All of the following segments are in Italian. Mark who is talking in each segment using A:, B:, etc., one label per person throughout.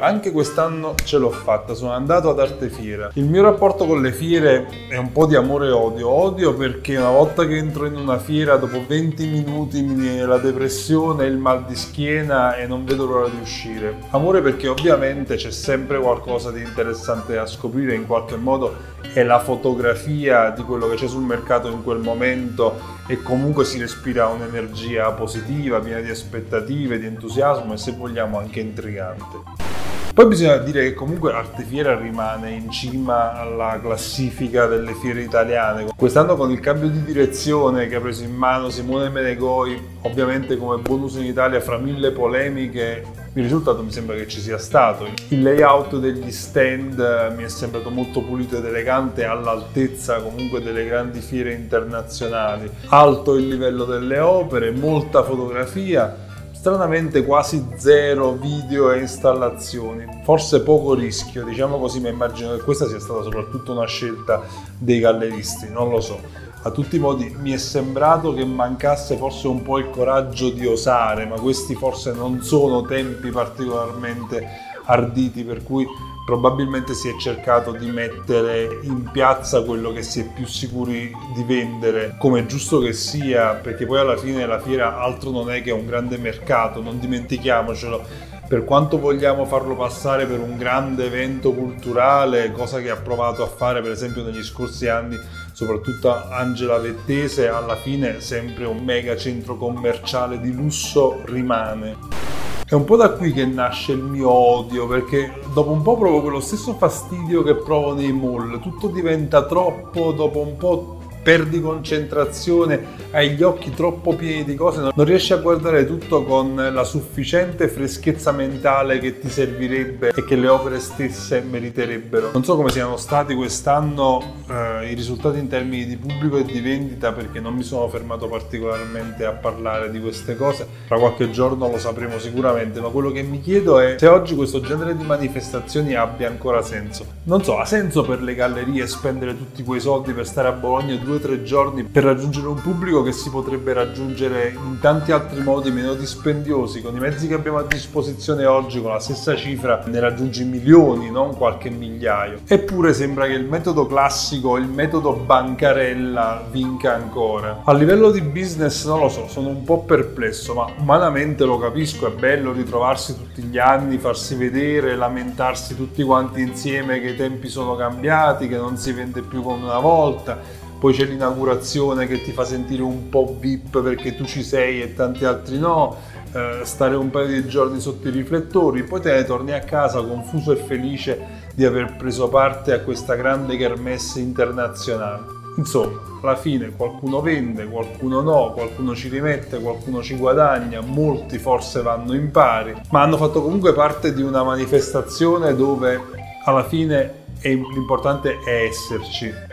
A: Anche quest'anno ce l'ho fatta, sono andato ad Artefiera. Il mio rapporto con le fiere è un po' di amore e odio. Odio perché una volta che entro in una fiera, dopo 20 minuti mi viene la depressione, il mal di schiena e non vedo l'ora di uscire. Amore perché ovviamente c'è sempre qualcosa di interessante da scoprire in qualche modo è la fotografia di quello che c'è sul mercato in quel momento e comunque si respira un'energia positiva, piena di aspettative, di entusiasmo e se vogliamo anche intrigante. Poi bisogna dire che comunque Artefiera rimane in cima alla classifica delle fiere italiane. Quest'anno con il cambio di direzione che ha preso in mano Simone Menegoi, ovviamente come bonus in Italia fra mille polemiche, il risultato mi sembra che ci sia stato. Il layout degli stand mi è sembrato molto pulito ed elegante, all'altezza comunque delle grandi fiere internazionali. Alto il livello delle opere, molta fotografia stranamente quasi zero video e installazioni, forse poco rischio, diciamo così, ma immagino che questa sia stata soprattutto una scelta dei galleristi, non lo so. A tutti i modi mi è sembrato che mancasse forse un po' il coraggio di osare, ma questi forse non sono tempi particolarmente arditi, per cui probabilmente si è cercato di mettere in piazza quello che si è più sicuri di vendere, come è giusto che sia, perché poi alla fine la fiera altro non è che un grande mercato, non dimentichiamocelo. Per quanto vogliamo farlo passare per un grande evento culturale, cosa che ha provato a fare per esempio negli scorsi anni soprattutto Angela Vettese, alla fine sempre un mega centro commerciale di lusso rimane. È un po' da qui che nasce il mio odio, perché dopo un po' provo quello stesso fastidio che provo nei mall. Tutto diventa troppo, dopo un po' perdi concentrazione, hai gli occhi troppo pieni di cose, non riesci a guardare tutto con la sufficiente freschezza mentale che ti servirebbe e che le opere stesse meriterebbero. Non so come siano stati quest'anno eh, i risultati in termini di pubblico e di vendita perché non mi sono fermato particolarmente a parlare di queste cose, tra qualche giorno lo sapremo sicuramente, ma quello che mi chiedo è se oggi questo genere di manifestazioni abbia ancora senso. Non so, ha senso per le gallerie spendere tutti quei soldi per stare a Bologna due due o tre giorni per raggiungere un pubblico che si potrebbe raggiungere in tanti altri modi meno dispendiosi. Con i mezzi che abbiamo a disposizione oggi, con la stessa cifra, ne raggiungi milioni, non qualche migliaio. Eppure sembra che il metodo classico, il metodo bancarella, vinca ancora. A livello di business non lo so, sono un po' perplesso, ma umanamente lo capisco, è bello ritrovarsi tutti gli anni, farsi vedere, lamentarsi tutti quanti insieme che i tempi sono cambiati, che non si vende più come una volta poi c'è l'inaugurazione che ti fa sentire un po' VIP perché tu ci sei e tanti altri no, eh, stare un paio di giorni sotto i riflettori, poi te ne torni a casa confuso e felice di aver preso parte a questa grande kermesse internazionale. Insomma, alla fine qualcuno vende, qualcuno no, qualcuno ci rimette, qualcuno ci guadagna, molti forse vanno in pari, ma hanno fatto comunque parte di una manifestazione dove alla fine l'importante è esserci.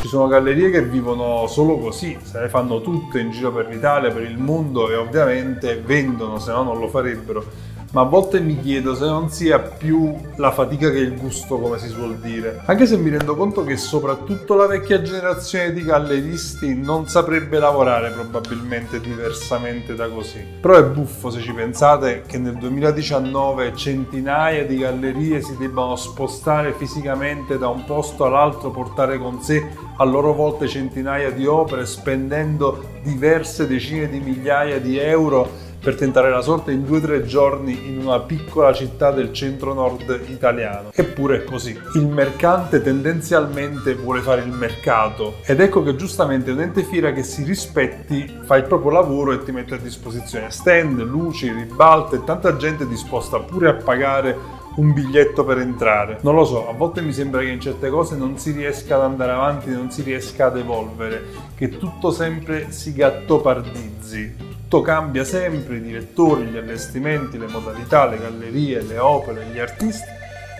A: Ci sono gallerie che vivono solo così, se ne fanno tutte in giro per l'Italia, per il mondo e ovviamente vendono, se no non lo farebbero ma a volte mi chiedo se non sia più la fatica che il gusto, come si suol dire. Anche se mi rendo conto che soprattutto la vecchia generazione di galleristi non saprebbe lavorare probabilmente diversamente da così. Però è buffo se ci pensate che nel 2019 centinaia di gallerie si debbano spostare fisicamente da un posto all'altro, portare con sé a loro volte centinaia di opere, spendendo diverse decine di migliaia di euro per tentare la sorte in due o tre giorni in una piccola città del centro-nord italiano. Eppure è così. Il mercante tendenzialmente vuole fare il mercato ed ecco che giustamente un ente fiera che si rispetti fa il proprio lavoro e ti mette a disposizione stand, luci, ribalte e tanta gente disposta pure a pagare un biglietto per entrare. Non lo so, a volte mi sembra che in certe cose non si riesca ad andare avanti, non si riesca ad evolvere, che tutto sempre si gattopardizzi tutto cambia sempre, i direttori, gli allestimenti, le modalità, le gallerie, le opere, gli artisti,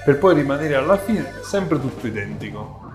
A: per poi rimanere alla fine sempre tutto identico.